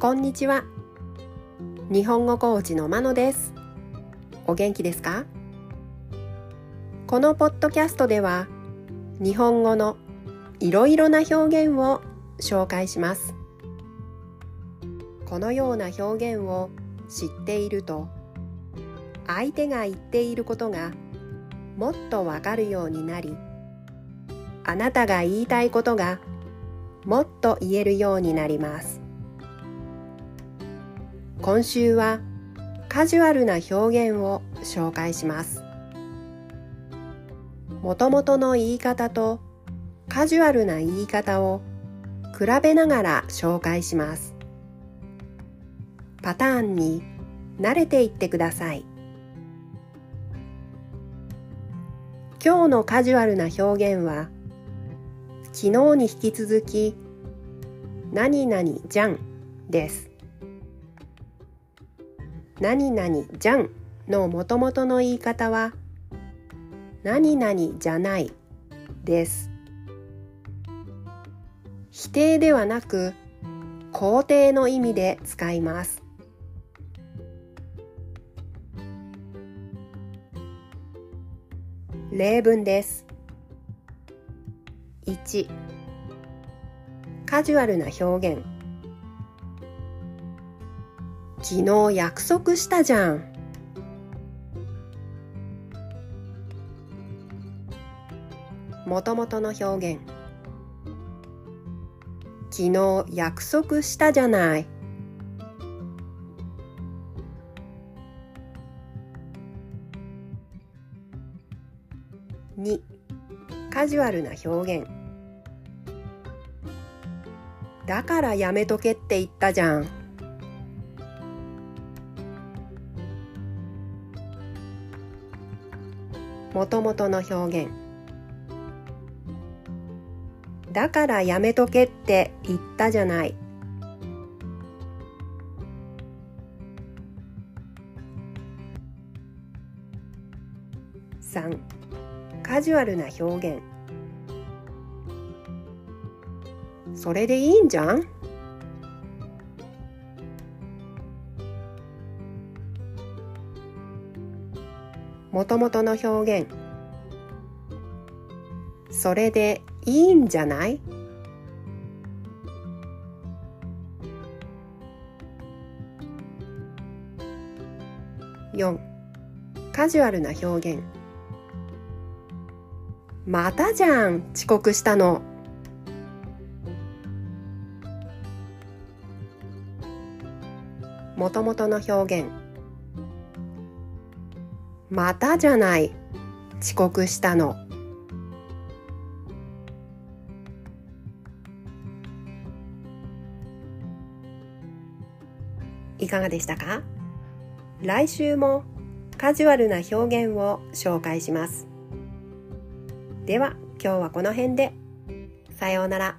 こんにちは。日本語コーチのまのです。お元気ですか？このポッドキャストでは日本語のいろいろな表現を紹介します。このような表現を知っていると相手が言っていることがもっとわかるようになりあなたが言いたいことがもっと言えるようになります。今週はカジュアルな表現を紹介します。もともとの言い方とカジュアルな言い方を比べながら紹介します。パターンに慣れていってください。今日のカジュアルな表現は昨日に引き続き何々じゃんです。何々じゃんのもともとの言い方は何々じゃないです。否定ではなく肯定の意味で使います。例文です。1カジュアルな表現。昨日約束したじゃん。もともとの表現。昨日約束したじゃない。2カジュアルな表現。だからやめとけって言ったじゃん。もともとの表現。だからやめとけって言ったじゃない。3カジュアルな表現。それでいいんじゃん？もともとの表現。それでいいんじゃない？4カジュアルな表現。またじゃん遅刻したの。もともとの表現。またじゃない。遅刻したの。いかがでしたか？来週もカジュアルな表現を紹介します。では今日はこの辺で。さようなら。